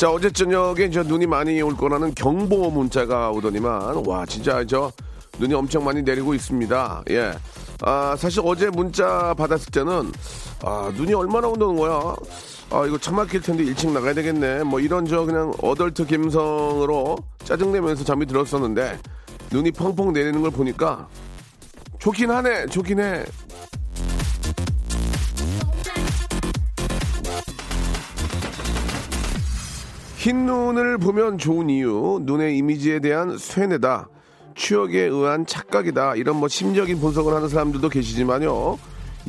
자 어제 저녁에 저 눈이 많이 올 거라는 경보 문자가 오더니만 와 진짜 저 눈이 엄청 많이 내리고 있습니다. 예. 아 사실 어제 문자 받았을 때는 아 눈이 얼마나 온다는 거야? 아 이거 차 막힐 텐데 일찍 나가야 되겠네. 뭐 이런 저 그냥 어덜트 감성으로 짜증내면서 잠이 들었었는데 눈이 펑펑 내리는 걸 보니까 좋긴 하네 좋긴 해 흰 눈을 보면 좋은 이유, 눈의 이미지에 대한 쇠뇌다, 추억에 의한 착각이다, 이런 뭐 심적인 분석을 하는 사람들도 계시지만요.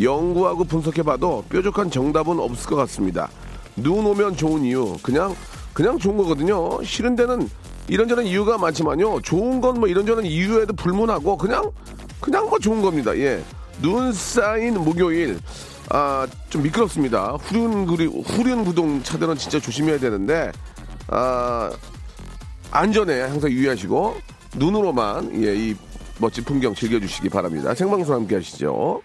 연구하고 분석해봐도 뾰족한 정답은 없을 것 같습니다. 눈 오면 좋은 이유, 그냥, 그냥 좋은 거거든요. 싫은 데는 이런저런 이유가 많지만요. 좋은 건 뭐 이런저런 이유에도 불문하고, 그냥, 그냥 뭐 좋은 겁니다. 예. 눈 쌓인 목요일, 아, 좀 미끄럽습니다. 후륜, 구리, 후륜 구동 차들은 진짜 조심해야 되는데, 아, 안전에 항상 유의하시고 눈으로만 예, 이 멋진 풍경 즐겨주시기 바랍니다. 생방송 함께 하시죠.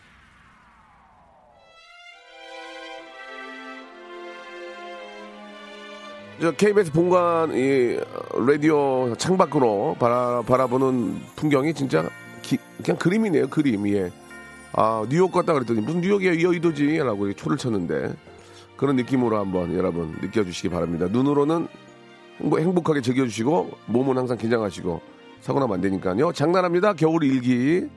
저 KBS 본관 이 라디오 창밖으로 바라, 바라보는 풍경이 진짜 기, 그냥 그림이네요. 그림. 예. 아 뉴욕 갔다 그랬더니 무슨 뉴욕이야 여의도지라고 초를 쳤는데 그런 느낌으로 한번 여러분 느껴주시기 바랍니다. 눈으로는 행복, 행복하게 즐겨주시고 몸은 항상 긴장하시고 사고 나면 안 되니까요. 장난합니다. 겨울 일기.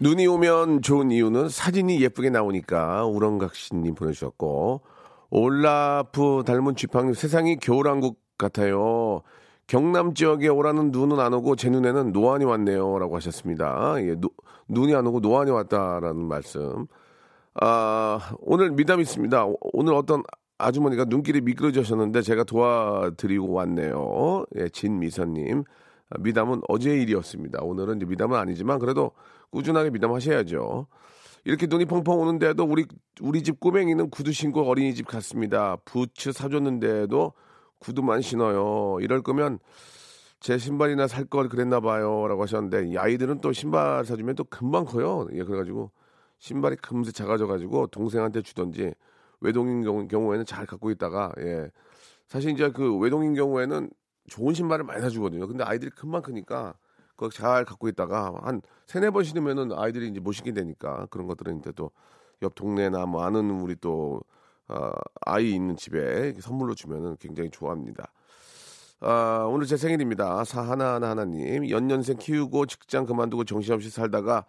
눈이 오면 좋은 이유는 사진이 예쁘게 나오니까 우렁각시님 보내주셨고 올라프 닮은 쥐팡님 세상이 겨울왕국 같아요. 경남 지역에 오라는 눈은 안 오고 제 눈에는 노안이 왔네요라고 하셨습니다. 예, 노- 눈이 안 오고 노안이 왔다라는 말씀. 아, 오늘 미담 있습니다. 오- 오늘 어떤 아주머니가 눈길이 미끄러지셨는데 제가 도와드리고 왔네요. 예, 진미선님. 아, 미담은 어제의 일이었습니다. 오늘은 이제 미담은 아니지만 그래도 꾸준하게 미담 하셔야죠. 이렇게 눈이 펑펑 오는데도 우리 우리 집 꼬맹이는 구두 신고 어린이집 갔습니다. 부츠 사줬는데도 구두만 신어요. 이럴 거면 제 신발이나 살 걸 그랬나 봐요라고 하셨는데 이 아이들은 또 신발 사주면 또 금방 커요. 예, 그래가지고 신발이 금세 작아져가지고 동생한테 주던지 외동인 경우, 경우에는 잘 갖고 있다가 예 사실 이제 그 외동인 경우에는 좋은 신발을 많이 사주거든요. 근데 아이들이 금방 크니까 그거 잘 갖고 있다가 한 세네 번 신으면은 아이들이 이제 못 신게 되니까 그런 것들은 이제 또 옆 동네나 뭐 아는 우리 또 아, 아이 있는 집에 선물로 주면은 굉장히 좋아합니다. 아, 오늘 제 생일입니다. 사하나하나 하나님. 연년생 키우고 직장 그만두고 정신없이 살다가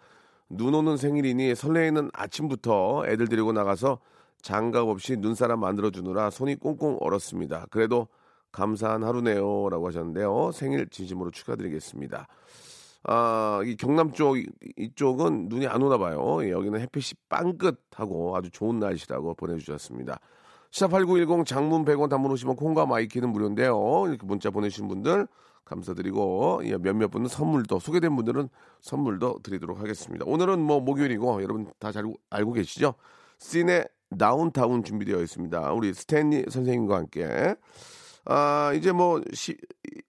눈 오는 생일이니 설레이는 아침부터 애들 데리고 나가서 장갑 없이 눈사람 만들어주느라 손이 꽁꽁 얼었습니다. 그래도 감사한 하루네요. 라고 하셨는데요. 생일 진심으로 축하드리겠습니다. 아, 이 경남 쪽, 이- 이쪽은 눈이 안 오나 봐요. 예, 여기는 햇빛이 빵긋하고 아주 좋은 날씨라고 보내주셨습니다. 샵8910 장문 100원 단문 오시면 콩과 마이K는 무료인데요. 이렇게 문자 보내주신 분들 감사드리고 예, 몇몇 분은 선물도 소개된 분들은 선물도 드리도록 하겠습니다. 오늘은 뭐 목요일이고 여러분 다 잘 알고 계시죠? 씨네 다운타운 준비되어 있습니다. 우리 스탠리 선생님과 함께 아, 이제 뭐, 시,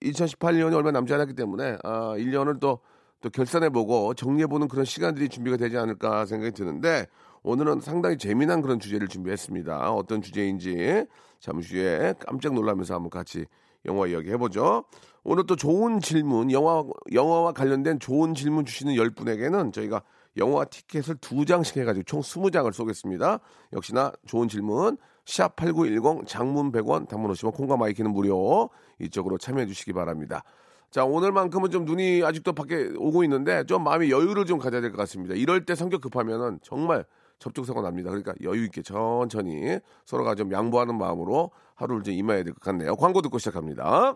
2018년이 얼마 남지 않았기 때문에, 아, 1년을 또, 또 결산해보고 정리해보는 그런 시간들이 준비가 되지 않을까 생각이 드는데, 오늘은 상당히 재미난 그런 주제를 준비했습니다. 어떤 주제인지 잠시 후에 깜짝 놀라면서 한번 같이 영화 이야기 해보죠. 오늘 또 좋은 질문, 영화, 영화와 관련된 좋은 질문 주시는 10분에게는 저희가 영화 티켓을 두 장씩 해가지고 총 20장을 쏘겠습니다. 역시나 좋은 질문, 샵8910 장문 100원, 단문 50원, 콩과 마이K는 무료. 이쪽으로 참여해 주시기 바랍니다. 자, 오늘만큼은 좀 눈이 아직도 밖에 오고 있는데 좀 마음의 여유를 좀 가져야 될 것 같습니다. 이럴 때 성격 급하면은 정말 접촉사고 납니다. 그러니까 여유 있게 천천히 서로가 좀 양보하는 마음으로 하루를 좀 임해야 될 것 같네요. 광고 듣고 시작합니다.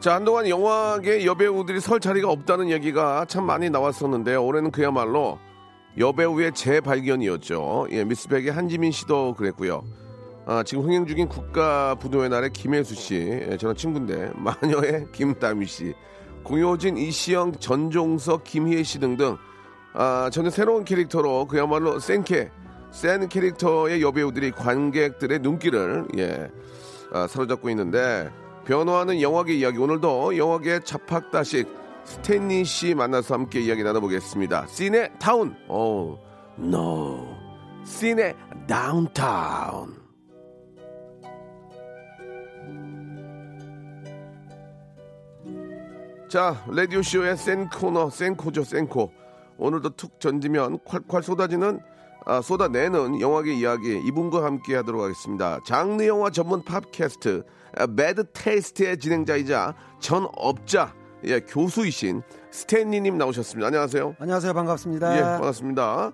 자, 한동안 영화계 여배우들이 설 자리가 없다는 얘기가 참 많이 나왔었는데요. 올해는 그야말로 여배우의 재발견이었죠. 예, 미스백의 한지민 씨도 그랬고요. 아, 지금 흥행 중인 국가부도의 날의 김혜수 씨, 예, 저는 친구인데, 마녀의 김다미 씨, 공효진, 이시영, 전종석, 김희애 씨 등등, 아, 저는 새로운 캐릭터로 그야말로 센캐, 센 캐릭터의 여배우들이 관객들의 눈길을, 예, 아, 사로잡고 있는데, 변화하는 영화계 이야기, 오늘도 영화계 잡학다식 스탠리 씨 만나서 함께 이야기 나눠보겠습니다. 씨네타운, oh, no, 씨네 다운타운. 자, 라디오쇼의 센 코너, 센코죠, 센코. 오늘도 툭 던지면 콸콸 쏟아지는, 아, 쏟아내는 영화계 이야기, 이분과 함께 하도록 하겠습니다. 장르 영화 전문 팟캐스트, 아, 배드 테이스트의 진행자이자 전 업자, 예, 교수이신 스탠리님 나오셨습니다. 안녕하세요. 안녕하세요. 반갑습니다. 예, 반갑습니다.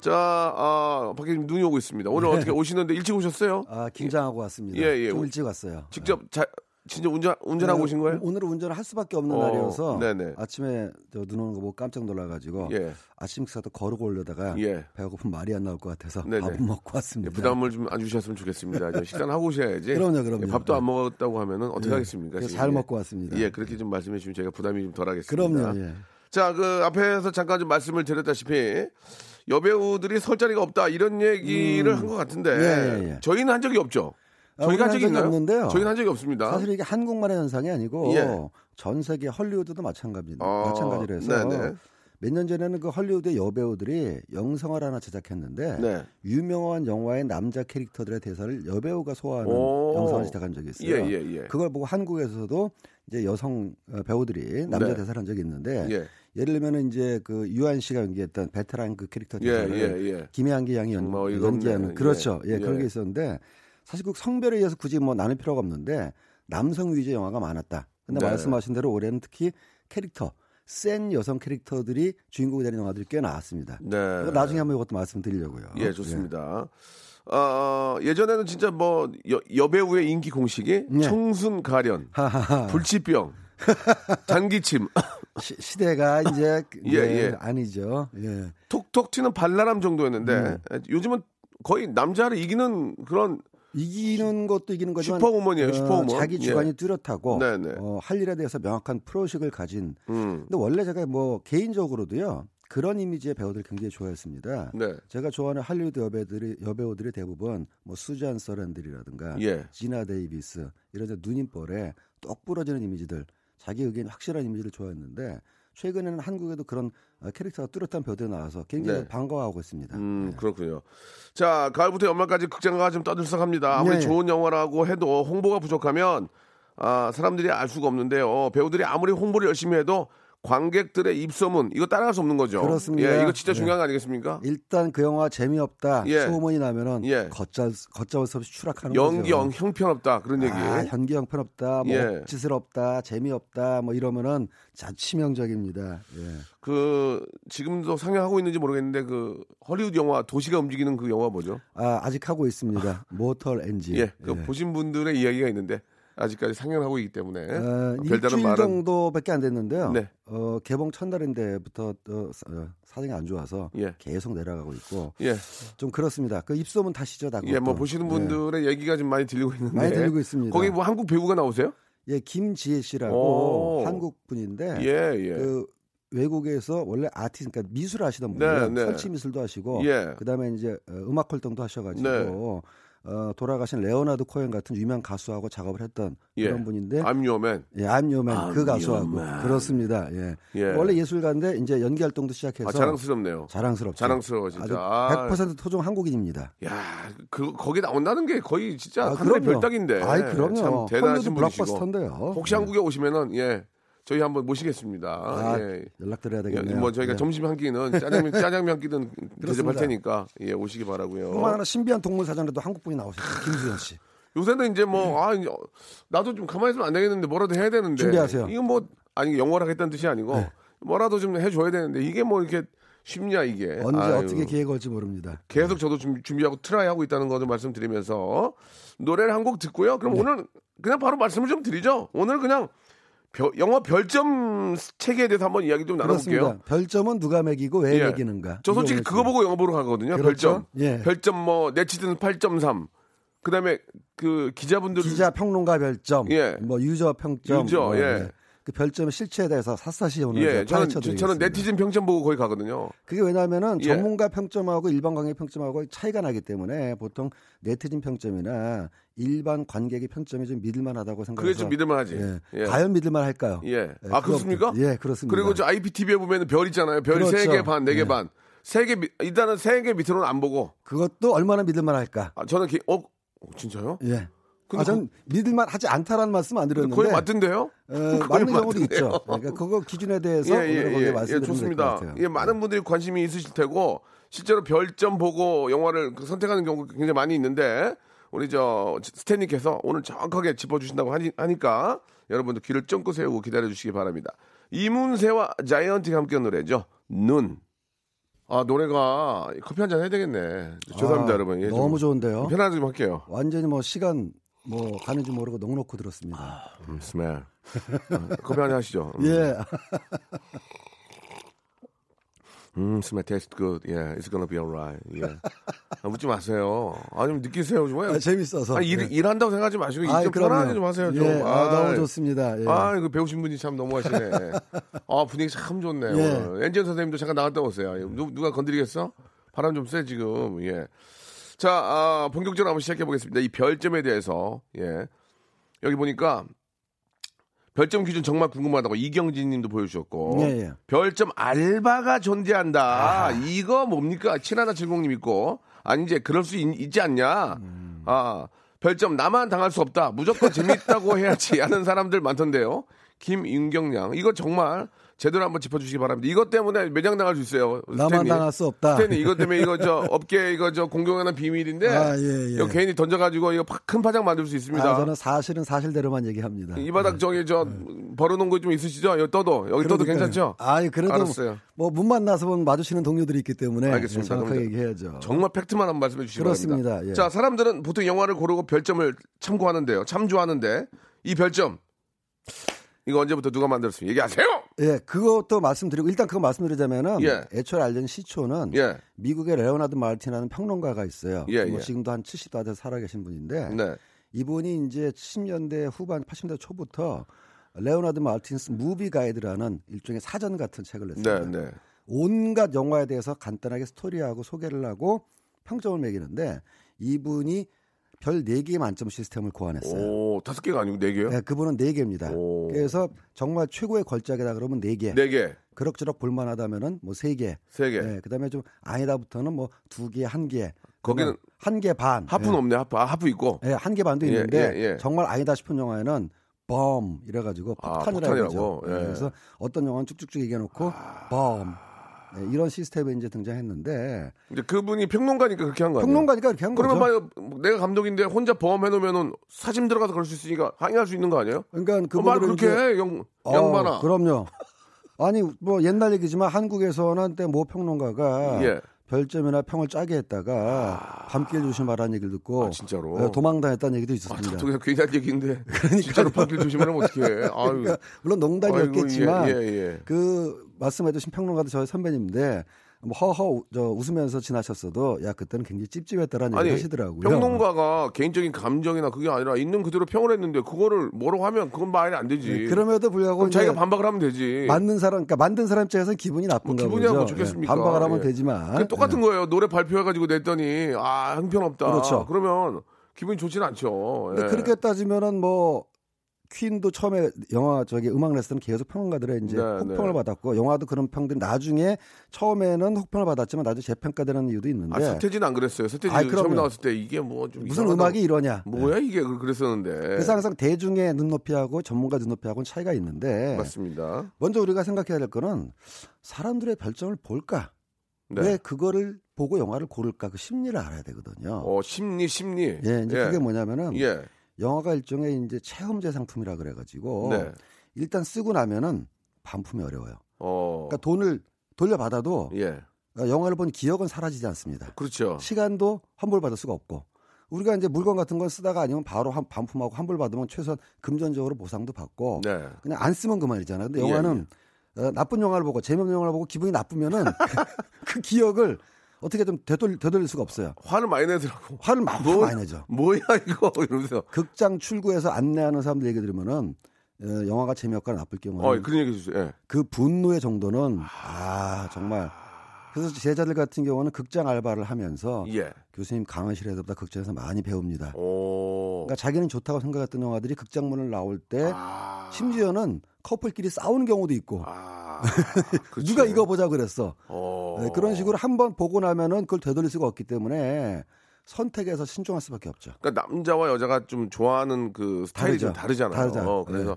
자, 아, 밖에 지금 눈이 오고 있습니다. 오늘 어떻게 오시는데 일찍 오셨어요? 아, 긴장하고 왔습니다. 예, 예. 좀 일찍 왔어요. 직접 자, 진짜 운전, 운전하고 네, 오신 거예요? 오늘은 운전을 할 수밖에 없는 어, 날이어서 네네. 아침에 저 눈 오는 거 보고 깜짝 놀라가지고 예. 아침 식사도 거르고 오려다가 예. 배가 고프면 말이 안 나올 것 같아서 네네. 밥은 먹고 왔습니다. 예, 부담을 좀 안 주셨으면 좋겠습니다. 식사는 하고 오셔야지. 그럼요, 그럼요. 예, 밥도 안 네. 먹었다고 하면은 어떻게 예, 하겠습니까? 잘 예. 먹고 왔습니다. 예, 그렇게 좀 말씀해 주시면 제가 부담이 좀 덜하겠습니다. 그럼요. 예. 자, 그 앞에서 잠깐 좀 말씀을 드렸다시피 여배우들이 설 자리가 없다 이런 얘기를 한것 같은데 예, 예, 예. 저희는 한 적이 없죠. 아, 저희가 한 적이 있나요? 없는데요. 저희는 한 적이 없습니다. 사실 이게 한국만의 현상이 아니고 예. 전 세계 헐리우드도 마찬가지입니다. 아, 마찬가지로 해서 네네. 몇년 전에는 그 헐리우드의 여배우들이 영상을 하나 제작했는데 네. 유명한 영화의 남자 캐릭터들의 대사를 여배우가 소화하는 오. 영상을 제작한 적이 있어요. 예, 예, 예. 그걸 보고 한국에서도 이제 여성 어, 배우들이 남자 네. 대사를 한 적이 있는데 예. 예를 들면 이제 그 유한 씨가 연기했던 베테랑 그 캐릭터 예, 대사를 예, 예. 김혜한기 양이 연, 어이가 연기하는. 그렇죠. 예, 예, 그런 예. 게 있었는데 사실 그 성별에 의해서 굳이 뭐 나눌 필요가 없는데 남성 위주의 영화가 많았다. 근데 네. 말씀하신 대로 올해는 특히 캐릭터 센 여성 캐릭터들이 주인공이 되는 영화들이 꽤 나왔습니다. 네. 나중에 한번 이것도 말씀드리려고요. 예, 좋습니다. 어, 예전에는 진짜 뭐 여, 여배우의 인기 공식이 예. 청순 가련, 하하하. 불치병, 단기침, 시, 대가 이제 그- 예, 예, 예. 아니죠. 예. 톡톡 튀는 발랄함 정도였는데 음. 요즘은 거의 남자를 이기는 그런 이기는 것도 이기는 거지만 슈퍼우먼이에요, 슈퍼우먼. 자기 예. 주관이 뚜렷하고 네네. 어, 할 일에 대해서 명확한 프로의식을 가진. 음, 근데 원래 제가 뭐 개인적으로도요 그런 이미지의 배우들 굉장히 좋아했습니다. 네. 제가 좋아하는 할리우드 여배우들이 여배우들이 대부분 뭐 수잔 서랜든이라든가 예. 지나 데이비스 이런 데 누님뻘에 똑 부러지는 이미지들 자기 의견이 확실한 이미지를 좋아했는데 최근에는 한국에도 그런 어, 캐릭터가 뚜렷한 배우들이 나와서 굉장히 네. 반가워하고 있습니다. 음, 그렇군요. 자, 가을부터 연말까지 극장가가 좀 떠들썩합니다. 아무리 네. 좋은 영화라고 해도 홍보가 부족하면 아, 사람들이 알 수가 없는데요. 배우들이 아무리 홍보를 열심히 해도 관객들의 입소문 이거 따라갈 수 없는 거죠. 그렇습니다. 예, 이거 진짜 네. 중요한 거 아니겠습니까? 일단 그 영화 재미없다 예. 소문이 나면은 예. 걷잡 걷잡을 수 없이 추락하는 연기 거죠. 형 형편없다 그런 얘기. 아, 연기 형편없다, 뭐 예. 억지스럽다, 재미없다, 뭐 이러면은 자 치명적입니다. 예. 그 지금도 상영하고 있는지 모르겠는데 그 헐리우드 영화 도시가 움직이는 그 영화 뭐죠? 아, 아직 하고 있습니다. 모털 엔진. 예, 그 보신 분들의 이야기가 있는데 아직까지 상영하고 있기 때문에 어, 별다른 말은 정도밖에 안 됐는데요. 네. 어, 개봉 첫날인데부터 어, 사정이 안 좋아서 예. 계속 내려가고 있고 예, 좀 그렇습니다. 그 입소문 탓이죠, 다. 예, 뭐. 보시는 예. 분들의 얘기가 좀 많이 들리고 있는데 많이 들리고 있습니다. 거기 뭐 한국 배우가 나오세요? 예, 김지혜 씨라고 오. 한국 분인데 예, 예. 그 외국에서 원래 아티스트, 그러니까 미술 하시던 네, 분이에요. 네. 설치 미술도 하시고, 예. 그다음에 이제 어, 음악 활동도 하셔가지고 어, 돌아가신 레오나드 코엔 같은 유명 가수하고 작업을 했던 예. 그런 분인데 I'm Your Man. 예, I'm Your Man I'm 그 가수하고 Man. 그렇습니다. 예. 예. 원래 예술가인데 이제 연기 활동도 시작해서 아, 자랑스럽네요. 자랑스럽죠. 자랑스러워, 진짜. 아주 아. 100% 토종 한국인입니다. 야, 그 거기 나온다는 게 거의 진짜 아, 하늘의. 별따기인데. 아이, 그럼요. 참 대단하신 분이시고. 블록버스터인데요. 혹시 네. 한국에 오시면은 예. 저희 한번 모시겠습니다. 아, 예. 연락드려야 예, 되겠네요. 뭐 저희가 네. 점심 한 끼는 짜장면 짜장면 한 끼든 대접할. 테니까 예, 오시기 바라고요. 뿐만 아니라 신비한 동물 사전에도 한국 분이 나오셨어요. 김수현 씨. 요새는 이제 뭐, 아, 이제 나도 좀 가만히 있으면 안 되겠는데 뭐라도 해야 되는데. 준비하세요. 네. 이거 뭐, 아니, 영어를 하겠다는 뜻이 아니고 뭐라도 좀 해줘야 되는데 이게 뭐 이렇게 쉽냐, 이게. 언제 아유. 어떻게 기회가 올지 모릅니다. 계속 저도 준비 하고 try 하고 있다는 거좀 말씀드리면서 노래를 한 곡 듣고요. 그럼 네. 오늘 그냥 바로 말씀을 좀 드리죠. 오늘 그냥 별- 영화 별점 체계에 대해서 한번 이야기 좀 나눠볼게요. 그렇습니다. 별점은 누가 매기고 왜 예. 매기는가? 저 솔직히 그거 보고 영화 보러 가거든요. 그렇죠. 별점. 예. 별점 뭐 네티즌 8.3. 그다음에 그 기자분들 기자 평론가 별점, 예. 뭐 유저 평점, 유저, 뭐, 예. 그 별점의 실체에 대해서 샅샅이 오늘 예, 저는 저는 네티즌 평점 보고 거기 가거든요. 그게 왜냐하면은 예. 전문가 평점하고 일반 관객 평점하고 차이가 나기 때문에 보통 네티즌 평점이나 일반 관객의 평점이 좀 믿을만하다고 생각해서 그게 좀 믿을만하지. 예. 예. 과연 믿을만할까요? 예. 예, 아 그렇습니까? 예, 그렇습니다. 그리고 저 IPTV에 보면 별 있잖아요. 별이 그렇죠. 세개 반, 네개 예. 반. 세개 일단은 세 개 밑으로는 안 보고. 그것도 얼마나 믿을만할까? 아, 저는 기, 어, 어, 진짜요? 예. 아, 전 믿을만 하지 않다라는 말씀 안 드렸는데 거의 맞던데요? 어, 거의 맞는 경우도? 있죠. 그러니까 그거 기준에 대해서 예, 예, 오늘 예, 예, 말씀드리면 될것 좋습니다. 예, 많은 분들이 관심이 있으실 테고 실제로 별점 보고 영화를 그 선택하는 경우가 굉장히 많이 있는데 우리 저 스탠님께서 오늘 정확하게 짚어주신다고 하니, 하니까 여러분들 귀를 쫑긋 세우고 기다려 주시기 바랍니다. 이문세와 자이언티가 함께한 노래죠. 눈. 아 노래가 커피 한 잔 해야 되겠네. 죄송합니다 아, 여러분. 예, 좀 너무 좋은데요. 편하게 좀 할게요. 완전히 뭐 시간 뭐 가는지 모르고 넉넉히 들었습니다. 음, 스멜. 어, 커피 한잔 하시죠. 음. 예. 음, smell tastes good. Yeah, it's gonna be alright. Yeah. 아, 묻지 마세요. 아니, 느끼세요, 좀. 아, 재밌어서. 아, 일, 예. 일한다고 생각하지 마시고, 아이, 좀. 편하게 좀 하세요, 좀. 예, 아. 너무 좋습니다. 예. 아, 이거 배우신 분이 참 너무하시네. 아, 분위기 참 좋네, 예. 엔지니어 선생님도 잠깐 나갔다 오세요. 누, 누가 건드리겠어? 바람 좀 쐬, 지금. 예. 자, 아, 본격적으로 한번 시작해 보겠습니다. 이 별점에 대해서. 예. 여기 보니까 별점 기준 정말 궁금하다고 이경진 님도 보여주셨고. 예, 예. 별점 알바가 존재한다. 이거 뭡니까? 친하다 질공님 있고. 아니, 이제 그럴 수 있, 지 않냐? 음. 아, 별점 나만 당할 수 없다. 무조건 재밌다고 해야지 하는 사람들 많던데요. 김윤경 양. 이거 정말 제대로 한번 짚어주시기 바랍니다. 이것 때문에 매장 당할 수 있어요. 나만. 당할 수 없다. 스탠리 이것 때문에 이거 저 업계 이거 저 공공연한 비밀인데. 아, 예, 예. 이거 괜히 던져가지고 이거 파- 큰 파장 만들 수 있습니다. 아, 저는 사실은 사실대로만 얘기합니다. 이 바닥 저기 저 벌어놓은 거 좀 있으시죠? 여기 떠도 여기 떠도 그러니까요. 괜찮죠? 아이, 그래도 알았어요. 뭐문 만나서 보면 마주치는 동료들이 있기 때문에 알겠습니다. 정확하게 그럼 얘기해야죠. 정말 팩트만 한번 말씀해 주시기 그렇습니다. 바랍니다. 예. 자, 사람들은 보통 영화를 고르고 별점을 참고하는데요. 참조하는데 이 별점 이거 언제부터 누가 만들었습니까? 얘기하세요. 예, 그것도 말씀드리고 일단 그거 말씀드리자면은 예. 애초에 알려진 시초는 예. 미국의 레오나드 마르틴이라는 평론가가 있어요. 예, 뭐 예. 지금도 한 70도 돼 살아계신 분인데 네. 이분이 이제 70년대 후반, 80년대 초부터 Leonard Maltin's Movie Guide라는 일종의 사전 같은 책을 네, 냈습니다. 네. 온갖 영화에 대해서 간단하게 스토리하고 소개를 하고 평점을 매기는데 이분이 별 4개 만점 시스템을 고안했어요. 오, 다섯 개가 아니고 네 개요? 네, 그분은 4개입니다. 오. 그래서 정말 최고의 걸작이다 그러면 4개. 네 개, 그럭저럭 볼만하다면은 뭐 3개. 세 개. 네, 그다음에 좀 아니다부터는 뭐 2개, 1개. 거기는 한 개 반. 하프는 예. 없네. 하프. 아, 하프 있고. 예, 한 개 반도 예, 있는데 예, 예. 정말 아니다 싶은 영화에는 범 이래 가지고 아, 폭탄이라고 폭탄이라고? 그러죠. 예. 아. 그래서 어떤 영화는 쭉쭉쭉 얘기해 놓고 범 네, 이런 시스템이 이제 등장했는데 이제 그분이 평론가니까 그렇게 한거 아니에요? 평론가니까 그렇게 한 그러면 거죠. 만약 내가 감독인데 혼자 보험해 놓으면은 사진 들어가서 그럴 수 있으니까 항의할 수 있는 거 아니에요? 그러니까 어, 말 그분들은 그렇게 이제 해, 영, 어, 양반아. 그럼요. 아니 뭐 옛날 얘기지만 한국에서는 한때 모 평론가가 예. 별점이나 평을 짜게 했다가 밤길 조심하라는 얘기를 듣고 아, 진짜로? 어, 도망다녔다는 얘기도 아, 있었습니다. 또 그냥 괜한 얘기인데 진짜로 밖길 조심하면 어떡해. 아유. 그러니까 물론 농담이었겠지만 예, 예, 예. 그 말씀해주신 평론가도 저희 선배님인데 뭐 허허 저 웃으면서 지나셨어도 야 그때는 굉장히 찝찝했다라는 아니 얘기 하시더라고요. 평론가가 개인적인 감정이나 그게 아니라 있는 그대로 평을 했는데 그거를 뭐라고 하면 그건 말이 안 되지. 네, 그럼에도 불구하고 자기가 반박을 하면 되지. 만든 사람, 그러니까 만든 사람 입장에서는 기분이 나쁜가 뭐 기분이야 보죠. 뭐 좋겠습니까? 예, 반박을 하면 예. 되지만 똑같은 거예요. 노래 발표해가지고 냈더니 아 형편없다. 그렇죠. 그러면 기분이 좋지는 않죠. 예. 그렇게 따지면은 뭐 퀸도 처음에 영화 저기 음악 레슨은 계속 평론가들의 이제 네, 혹평을 네. 받았고 영화도 그런 평들이 나중에 처음에는 혹평을 받았지만 나중에 재평가되는 이유도 있는데 아, 서태지는 안 그랬어요. 서태지 아이, 처음. 나왔을 때 이게 뭐 좀 무슨. 음악이 이러냐. 뭐야 네. 이게 그- 그랬었는데. 그래서 항상 대중의 눈높이하고 전문가 눈높이하고는 차이가 있는데 맞습니다. 먼저 우리가 생각해야 될 거는 사람들의 별점을 볼까? 네. 왜 그거를 보고 영화를 고를까? 그 심리를 알아야 되거든요. 어, 심리 심리. 예, 이제 그게 뭐냐면은 예. 영화가 일종의 이제 체험제 상품이라 그래가지고 네. 일단 쓰고 나면은 반품이 어려워요. 어. 그러니까 돈을 돌려받아도 예. 영화를 본 기억은 사라지지 않습니다. 그렇죠. 시간도 환불받을 수가 없고 우리가 이제 물건 같은 건 쓰다가 아니면 바로 한 반품하고 환불 받으면 최소한 금전적으로 보상도 받고 네. 그냥 안 쓰면 그만이잖아요. 근데 예, 영화는 어, 나쁜 영화를 보고 재미없는 영화를 보고 기분이 나쁘면은 그 기억을 어떻게 좀 되돌, 되돌릴 수가 없어요. 화를 많이 내더라고. 화를 막 뭐- 많이 내죠. 뭐야 이거 이러면서. 극장 출구에서 안내하는 사람들 얘기 들으면은 어, 영화가 재미없거나 나쁠 경우는 어, 그런 얘기 해주세요. 예. 그 분노의 정도는 아 정말 그래서 제자들 같은 경우는 극장 알바를 하면서 예. 교수님 강의실에서보다 극장에서 많이 배웁니다. 오. 그러니까 자기는 좋다고 생각했던 영화들이 극장문을 나올 때 아. 심지어는 커플끼리 싸우는 경우도 있고 아. 누가 이거 보자 그랬어. 어. 네, 그런 식으로 한번 보고 나면은 그걸 되돌릴 수가 없기 때문에 선택에서 신중할 수밖에 없죠. 그러니까 남자와 여자가 좀 좋아하는 그 스타일이 좀 다르죠. 다르잖아요. 다르죠. 어, 그래서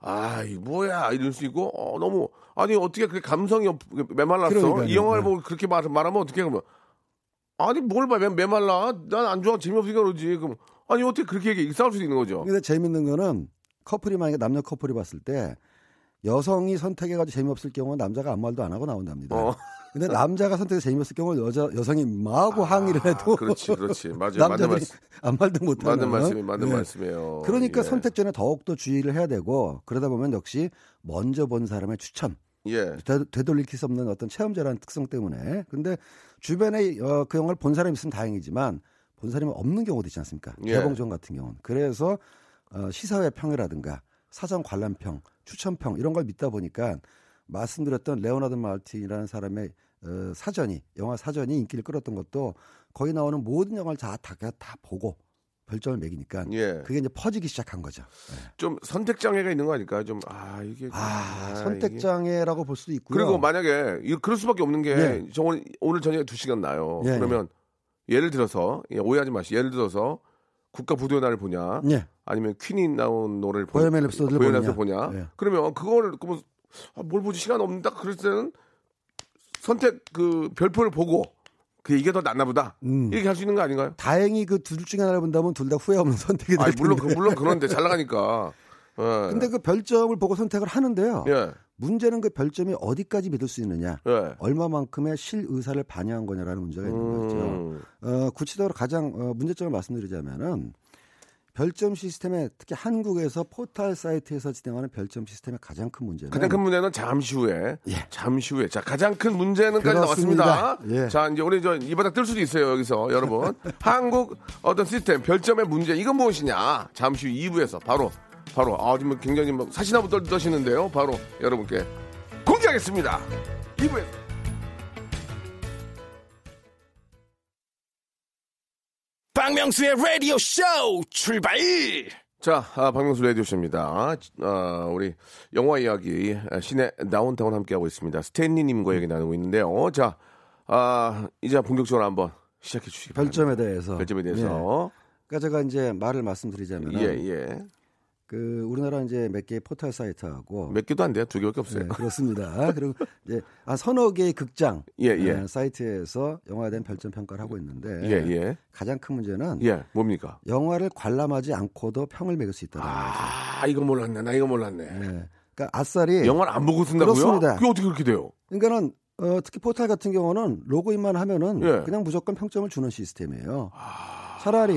아, 이 뭐야 이럴 수 있고 어, 너무 아니 어떻게 그렇게 감성이 없, 메말랐어? 그러니까요. 이 영화를 네. 보고 그렇게 말, 말하면 어떻게 그러면 아니 뭘 봐, 메, 메말라? 난 안 좋아, 재미없으니까 그러지. 그럼 아니 어떻게 그렇게 얘기 싸울 수 있는 거죠? 근데 재밌는 거는 커플이 만약에 남녀 커플이 봤을 때 여성이 선택해가지고 재미없을 경우는 남자가 아무 말도 안 하고 나온답니다. 어. 근데 남자가 선택해서 재미없을 경우는 여자 여성이 마구 항의를 해도 아, 그렇지, 그렇지, 맞아요, 남자들이 말씀, 아무 말도 못하는 맞는 말씀이 맞는 네. 말씀이에요. 그러니까 예. 선택 전에 더욱 더 주의를 해야 되고 그러다 보면 역시 먼저 본 사람의 추천 예, 되, 되돌릴 수 없는 어떤 체험자라는 특성 때문에 근데 주변에 어, 그 영화를 본 사람이 있으면 다행이지만 본 사람이 없는 경우도 있지 않습니까? 예. 개봉전 같은 경우는 그래서 어, 시사회 평이라든가 사전 관람평, 추천평 이런 걸 믿다 보니까 말씀드렸던 레오나드 마르틴이라는 사람의 어, 사전이 영화 사전이 인기를 끌었던 것도 거기 나오는 모든 영화를 다, 다, 다 보고 별점을 매기니까 예. 그게 이제 퍼지기 시작한 거죠. 좀 선택 장애가 있는 거 아닐까요? 좀아 이게 아, 아, 선택 이게. 장애라고 볼 수도 있고요. 그리고 만약에 이 그럴 수밖에 없는 게 네. 저 오늘, 오늘 저녁에 두 시간 나요. 네, 그러면 예를 들어서 예, 오해하지 마시. 예를 들어서 국가 부도의 날을 보냐, 예. 아니면 퀸이 나온 노래를 보- 보헤미안 랩소디를 보헤미안. 랩소디 보냐. 예. 그러면 그거를 그러면 아, 뭘 보지 시간 없는다. 그럴 때는 선택 그 별표를 보고 그 이게 더 낫나 보다. 음. 이렇게 할 수 있는 거 아닌가요? 다행히 그 둘 중에 하나를 본다면 둘 다 후회 없는 선택이 될 아니, 물론 텐데. 그- 물론 그런데 잘 나가니까. 예. 근데 그 별점을 보고 선택을 하는데요. 예. 문제는 그 별점이 어디까지 믿을 수 있느냐. 예. 얼마만큼의 실 의사를 반영한 거냐라는 문제가 있는 거죠. 음. 어, 구체적으로 가장 어, 문제점을 말씀드리자면은 별점 시스템에 특히 한국에서 포털 사이트에서 진행하는 별점 시스템의 가장 큰 문제는 가장 큰 문제는 잠시 후에. 예. 잠시 후에. 자, 가장 큰 문제는까지. 나왔습니다. 예. 자, 이제 우리 저 이 바닥 뜰 수도 있어요, 여기서. 여러분. 한국 어떤 시스템, 별점의 문제, 이건 무엇이냐? 잠시 후 2부에서 바로, 바로, 아, 지금 굉장히 막 사시나부 떨- 떠시는데요. 바로 여러분께 공개하겠습니다. 2부에서. 박명수의 라디오 쇼 출발! 자, 아, 박명수 라디오쇼입니다. 아, 우리 영화 이야기, 아, 시내 다운타운 함께하고 있습니다. 스탠리님과 얘기 나누고 있는데요. 자, 아, 이제 본격적으로 한번 시작해 주시기 바랍니다. 별점에 대해서. 별점에 예. 대해서. 그러니까 제가 이제 말을 말씀드리자면 예, 예. 그 우리나라 이제 몇 개의 포털 사이트하고 몇 개도 안 돼요. 두 개밖에 없어요. 네, 그렇습니다. 그리고 이제 한 서너 개의 극장 예, 예. 어, 사이트에서 영화에 대한 별점 평가를 하고 있는데 예, 예. 가장 큰 문제는 예, 뭡니까? 영화를 관람하지 않고도 평을 매길 수 있다는 거죠. 아, 이거 몰랐네. 나 이거 몰랐네. 예. 그러니까 아싸리 영화를 안 보고 쓴다고요? 그렇습니다. 그게 어떻게 그렇게 돼요? 그러니까는 어, 특히 포털 같은 경우는 로그인만 하면은 예. 그냥 무조건 평점을 주는 시스템이에요. 아. 차라리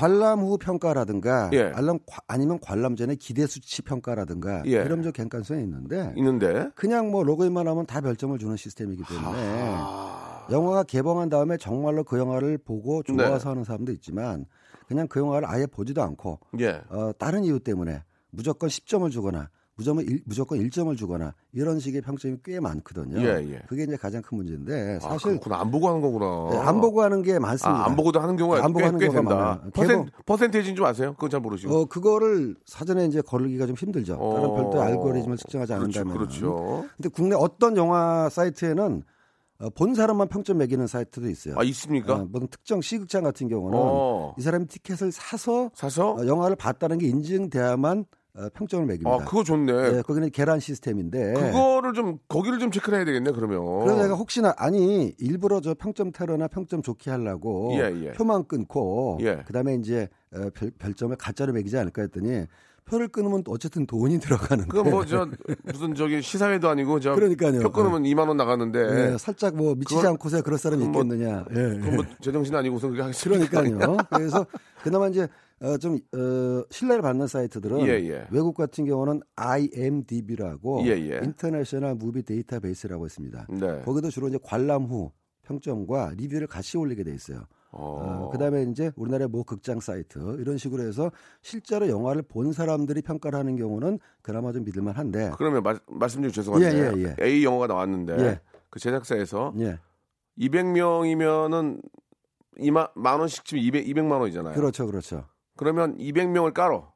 관람 후 평가라든가 예. 알람- 과- 아니면 관람 전에 기대 수치 평가라든가 예. 이런 점 객관성이 있는데 있는데. 그냥 뭐 로그인만 하면 다 별점을 주는 시스템이기 때문에 아, 영화가 개봉한 다음에 정말로 그 영화를 보고 좋아서 네. 하는 사람도 있지만 그냥 그 영화를 아예 보지도 않고 예. 어, 다른 이유 때문에 무조건 10점을 주거나 무조건, 일, 무조건 1점을 주거나 이런 식의 평점이 꽤 많거든요. 예, 예. 그게 이제 가장 큰 문제인데 아, 사실 그렇구나. 안 보고 하는 거구나. 네, 안 보고 하는 게 많습니다. 아, 안 보고도 하는 경우가 안 보고 꽤, 하는 꽤 경우가 된다. 많아요. 퍼센, 퍼센테이지는 좀 아세요? 그건 잘 모르시고. 어, 그거를 사전에 이제 거르기가 좀 힘들죠. 다른 어, 별도 알고리즘을 측정하지 그렇죠, 않는다면. 그렇죠. 근데 국내 어떤 영화 사이트에는 어, 본 사람만 평점 매기는 사이트도 있어요. 아, 있습니까? 어, 무슨 특정 시극장 같은 경우는 어. 이 사람이 티켓을 사서 사서? 어, 영화를 봤다는 게 인증돼야만 어, 평점을 매깁니다. 아, 그거 좋네. 네, 거기는 계란 시스템인데. 그거를 좀 거기를 좀 체크를 해야 되겠네 그러면. 그래서 내가 혹시나 아니 일부러 저 평점 테러나 평점 좋게 하려고 예, 예. 표만 끊고 예. 그다음에 이제 어, 별, 별점을 가짜로 매기지 않을까 했더니 표를 끊으면 또 어쨌든 돈이 들어가는데 그건 뭐저 무슨 저기 시사회도 아니고 저 그러니까요. 표 끊으면 2만 원 나가는데 예, 살짝 뭐 미치지 그건- 않고서 그럴 사람이 뭐- 있겠느냐. 예, 그건 뭐 제정신 아니고서 그렇게 하겠습니까? 그러니까요. 그래서 그나마 이제 어, 좀 어, 신뢰를 받는 사이트들은 예, 예. 외국 같은 경우는 IMDb라고 예, 예. International Movie Database라고 있습니다. 네. 거기도 주로 이제 관람 후 평점과 리뷰를 같이 올리게 돼 있어요. 어. 어, 그다음에 이제 우리나라의 모 극장 사이트 이런 식으로 해서 실제로 영화를 본 사람들이 평가를 하는 경우는 그나마 좀 믿을만 한데 그러면 말, 말씀 좀 죄송한데 예, 예, 예. A 영화가 나왔는데 예. 그 제작사에서 예 200명이면은 2만 만 원씩 치면 200 200만 원이잖아요. 그렇죠 그렇죠 그러면 200명을 깔어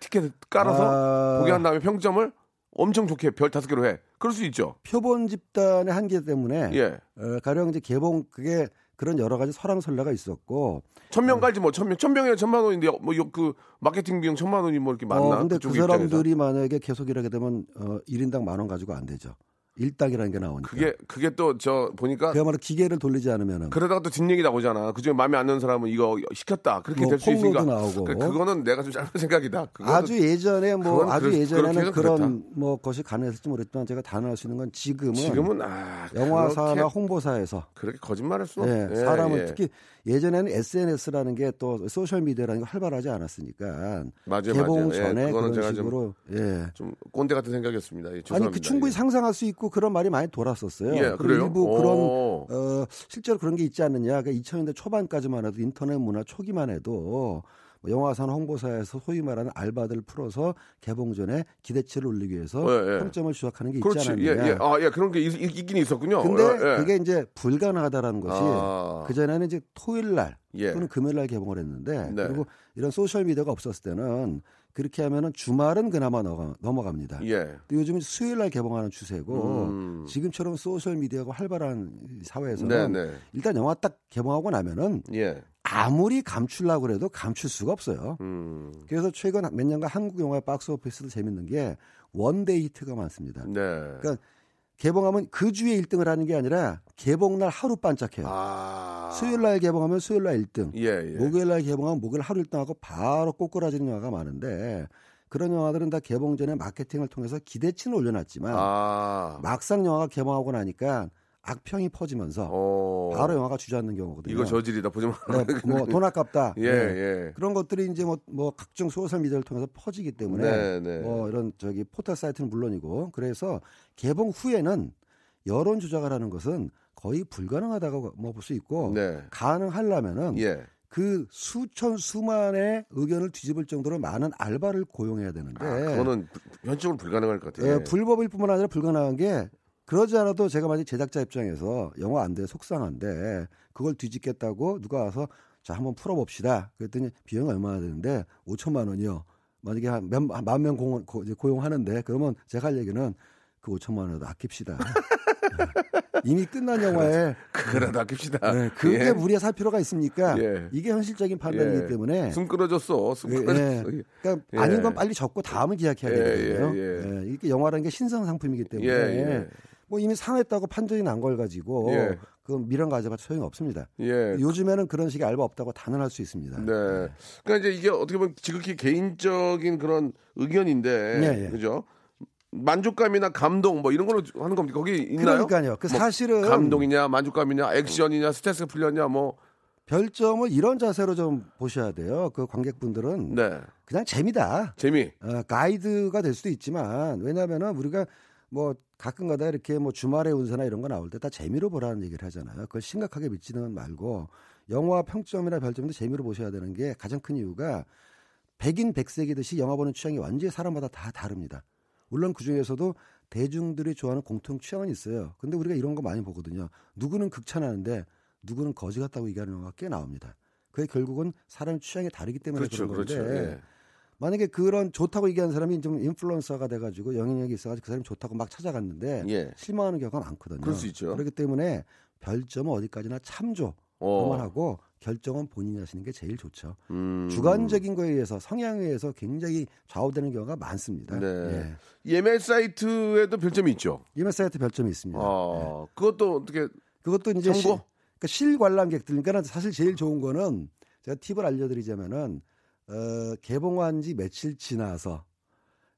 티켓을 깔아서 아, 보게 한 다음에 평점을 엄청 좋게 별 다섯 개로 해. 그럴 수 있죠. 표본 집단의 한계 때문에 예. 어, 가령 이제 개봉 그게 그런 여러 가지 설왕설래가 있었고 천명 깔지 뭐 천명 천명에 천만 원인데 뭐그 마케팅 비용 천만 원이 뭐 이렇게 많나? 어, 근데 그 그쪽 입장에서. 사람들이 만약에 계속 일하게 되면 어, 1인당 만 원 가지고 안 되죠. 일당이라는 게 나오니까. 그게 그게 또 저 보니까 그야말로 기계를 돌리지 않으면은 그러다가 또 뒷얘기 나오잖아. 그중에 마음에 안 드는 사람은 이거 시켰다. 그렇게 뭐 될수 있으니까. 나오고. 그래, 그거는 내가 좀 짧은 생각이다. 그거는 아주 예전에 뭐 아주 그렇- 예전에는 그런 그렇다. 뭐 것이 가능했을지 모르겠지만 제가 단언할 수 있는 건 지금은, 지금은 아 영화사나 홍보사에서 그렇게 거짓말할 수 예, 없. 사람을 예. 특히 예전에는 SNS라는 게 또 소셜 미디어라는 게 활발하지 않았으니까 맞아요, 개봉 맞아요. 예, 전에 그거는 그런 제가 좀- 식으로 예. 좀 꼰대 같은 생각이었습니다. 예, 아니. 그 충분히 예. 상상할 수 있고 그런 말이 많이 돌았었어요. 예, 그리고 그래요? 일부 오. 그런 어, 실제로 그런 게 있지 않느냐. 그러니까 2000년대 초반까지만 해도 인터넷 문화 초기만 해도 뭐 영화산 홍보사에서 소위 말하는 알바들 풀어서 개봉 전에 기대치를 올리기 위해서 예, 예. 평점을 조작하는 게 있지 그렇지. 예, 않느냐. 예. 아, 예. 그런 게 있, 긴 있었군요. 근데 예, 예. 그게 이제 불가능하다라는 것이 아. 그 전에는 이제 토요일 날 예. 또는 금요일 날 개봉을 했는데 네. 그리고 이런 소셜 미디어가 없었을 때는 그렇게 하면은 주말은 그나마 넘어가, 넘어갑니다. 예. 요즘은 수요일 날 개봉하는 추세고 음. 지금처럼 소셜 미디어가 활발한 이 네, 사회에서는 네. 일단 영화 딱 개봉하고 나면은 예. 아무리 감추려고 그래도 감출 수가 없어요. 음. 그래서 최근 몇 년간 한국 영화의 박스 오피스도 재밌는 게 one-day hit가 많습니다. 네. 그러니까 개봉하면 그 주에 1등을 하는 게 아니라 개봉 날 하루 반짝해요. 아. 수요일 날 개봉하면 수요일 날 1등. 예, 예. 목요일 날 개봉하면 목요일 하루 1등하고 바로 꼬꾸라지는 영화가 많은데 그런 영화들은 다 개봉 전에 마케팅을 통해서 기대치는 올려놨지만 아. 막상 영화가 개봉하고 나니까 악평이 퍼지면서 어. 바로 영화가 주저앉는 경우거든요. 이거 저질이다. 보지 마. 뭐돈 아깝다. 예, 네. 예. 그런 것들이 이제 뭐, 뭐 각종 소셜 미디어를 통해서 퍼지기 때문에 네, 네. 뭐 이런 저기 포털 사이트는 물론이고 그래서 개봉 후에는 여론 조작을 하는 것은 거의 불가능하다고 뭐 볼 수 있고 네. 가능하려면은 예. 그 수천 수만의 의견을 뒤집을 정도로 많은 알바를 고용해야 되는데 아, 그거는 불- 현실적으로 불가능할 것 같아요. 예, 불법일 뿐만 아니라 불가능한 게 그러지 않아도 제가 만약 제작자 입장에서 영화 안 돼 속상한데 그걸 뒤집겠다고 누가 와서 자 한번 풀어봅시다. 그랬더니 비용이 얼마나 되는데 5천만 원이요. 만약에 한만명 고용하는데 그러면 제가 할 얘기는 그 5천만 원도 아낍시다. 예. 이미 끝난 영화에 그래도 아낍시다. 네, 그게 예. 무리에 살 필요가 있습니까? 예. 이게 현실적인 판단이기 예. 때문에 숨 끊어졌어. 숨 예, 끊어졌어. 예. 그러니까 예. 아닌 건 빨리 적고 다음을 기약해야 예, 되거든요. 예, 예, 이게 영화라는 게 신성 상품이기 때문에. 뭐 이미 상했다고 판정이 난 걸 가지고 예. 그 미련 가져봐도 소용이 없습니다. 예. 요즘에는 그런 식의 알바 없다고 단언할 수 있습니다. 네. 그러니까 이제 이게 어떻게 보면 지극히 개인적인 그런 의견인데, 예, 예. 그죠? 만족감이나 감동 뭐 이런 걸로 하는 겁니까? 거기 있나요? 그러니까요. 그 뭐 사실은 감동이냐, 만족감이냐, 액션이냐, 스트레스가 풀렸냐, 뭐, 별점을 이런 자세로 좀 보셔야 돼요. 그 관객분들은 네. 그냥 재미다. 재미. 어, 가이드가 될 수도 있지만 왜냐하면은 우리가 뭐 가끔가다 이렇게 뭐 주말의 운세나 이런 거 나올 때 다 재미로 보라는 얘기를 하잖아요. 그걸 심각하게 믿지는 말고 영화 평점이나 별점도 재미로 보셔야 되는 게 가장 큰 이유가 백인 백색이듯이 영화 보는 취향이 완전히 사람마다 다 다릅니다. 물론 그 중에서도 대중들이 좋아하는 공통 취향은 있어요. 근데 우리가 이런 거 많이 보거든요. 누구는 극찬하는데 누구는 거지 같다고 얘기하는 영화가 꽤 나옵니다. 그게 결국은 사람 취향이 다르기 때문에 그렇죠, 그런 건데 그렇죠. 예. 만약에 그런 좋다고 얘기하는 사람이 좀 인플루언서가 돼가지고 영향력이 있어가지고 그 사람이 좋다고 막 찾아갔는데 예. 실망하는 경우가 많거든요. 그럴 수 있죠. 그렇기 때문에 별점은 어디까지나 참조 어. 그만하고 결정은 본인이 하시는 게 제일 좋죠. 음. 주관적인 거에 의해서 성향에 의해서 굉장히 좌우되는 경우가 많습니다. 네. 예. 예매 사이트에도 별점이 있죠. 이메 사이트 별점이 있습니다. 예. 아, 그것도 어떻게 그것도 이제 시? 그러니까 실관람객들, 그러니까 사실 제일 좋은 거는 제가 팁을 알려드리자면은 어, 개봉한 지 며칠 지나서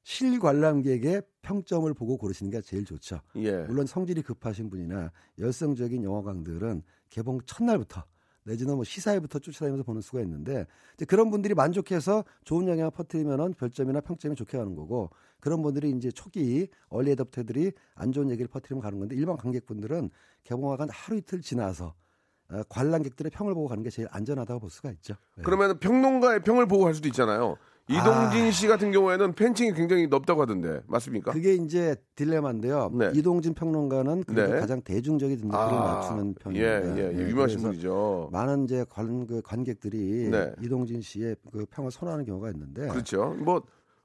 실관람객의 평점을 보고 고르시는 게 제일 좋죠. 예. 물론 성질이 급하신 분이나 열성적인 영화광들은 개봉 첫날부터 내지는 뭐 시사회부터 쫓아다니면서 보는 수가 있는데 이제 그런 분들이 만족해서 좋은 영향을 퍼뜨리면은 별점이나 평점이 좋게 가는 거고 그런 분들이 이제 초기 얼리 애덕터들이 안 좋은 얘기를 퍼뜨리면 가는 건데 일반 관객분들은 개봉화가 하루 이틀 지나서 어, 관람객들의 평을 보고 가는 게 제일 안전하다고 볼 수가 있죠. 예. 그러면 평론가의 평을 보고 갈 수도 있잖아요. 이동진 아. 씨 같은 경우에는 팬층이 굉장히 넓다고 하던데 맞습니까? 그게 이제 딜레마인데요. 네. 이동진 평론가는 네. 가장 대중적인 눈높이를 맞추는 예, 편입니다. 예, 예, 예, 유명하신 분이죠. 많은 이제 관, 그 관객들이 네. 이동진 씨의 그 평을 선호하는 경우가 있는데 그렇죠. 뭐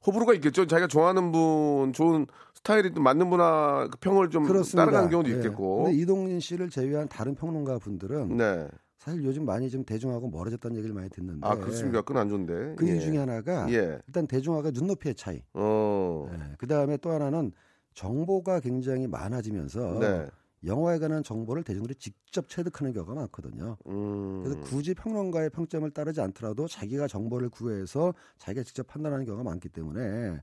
호불호가 있겠죠. 자기가 좋아하는 분, 좋은 스타일이 또 맞는 분화 그 평을 좀 그렇습니다. 따라가는 경우도 예. 있겠고. 근데 이동진 씨를 제외한 다른 평론가 분들은 네. 사실 요즘 많이 좀 대중하고 멀어졌다는 얘기를 많이 듣는데 아 그렇습니까? 그건 안 좋은데. 그 이유 예. 중에 하나가 예. 일단 대중화가 눈높이의 차이. 어. 그 다음에 또 하나는 정보가 굉장히 많아지면서 네. 영화에 관한 정보를 대중들이 직접 체득하는 경우가 많거든요. 음. 그래서 굳이 평론가의 평점을 따르지 않더라도 자기가 정보를 구해서 자기가 직접 판단하는 경우가 많기 때문에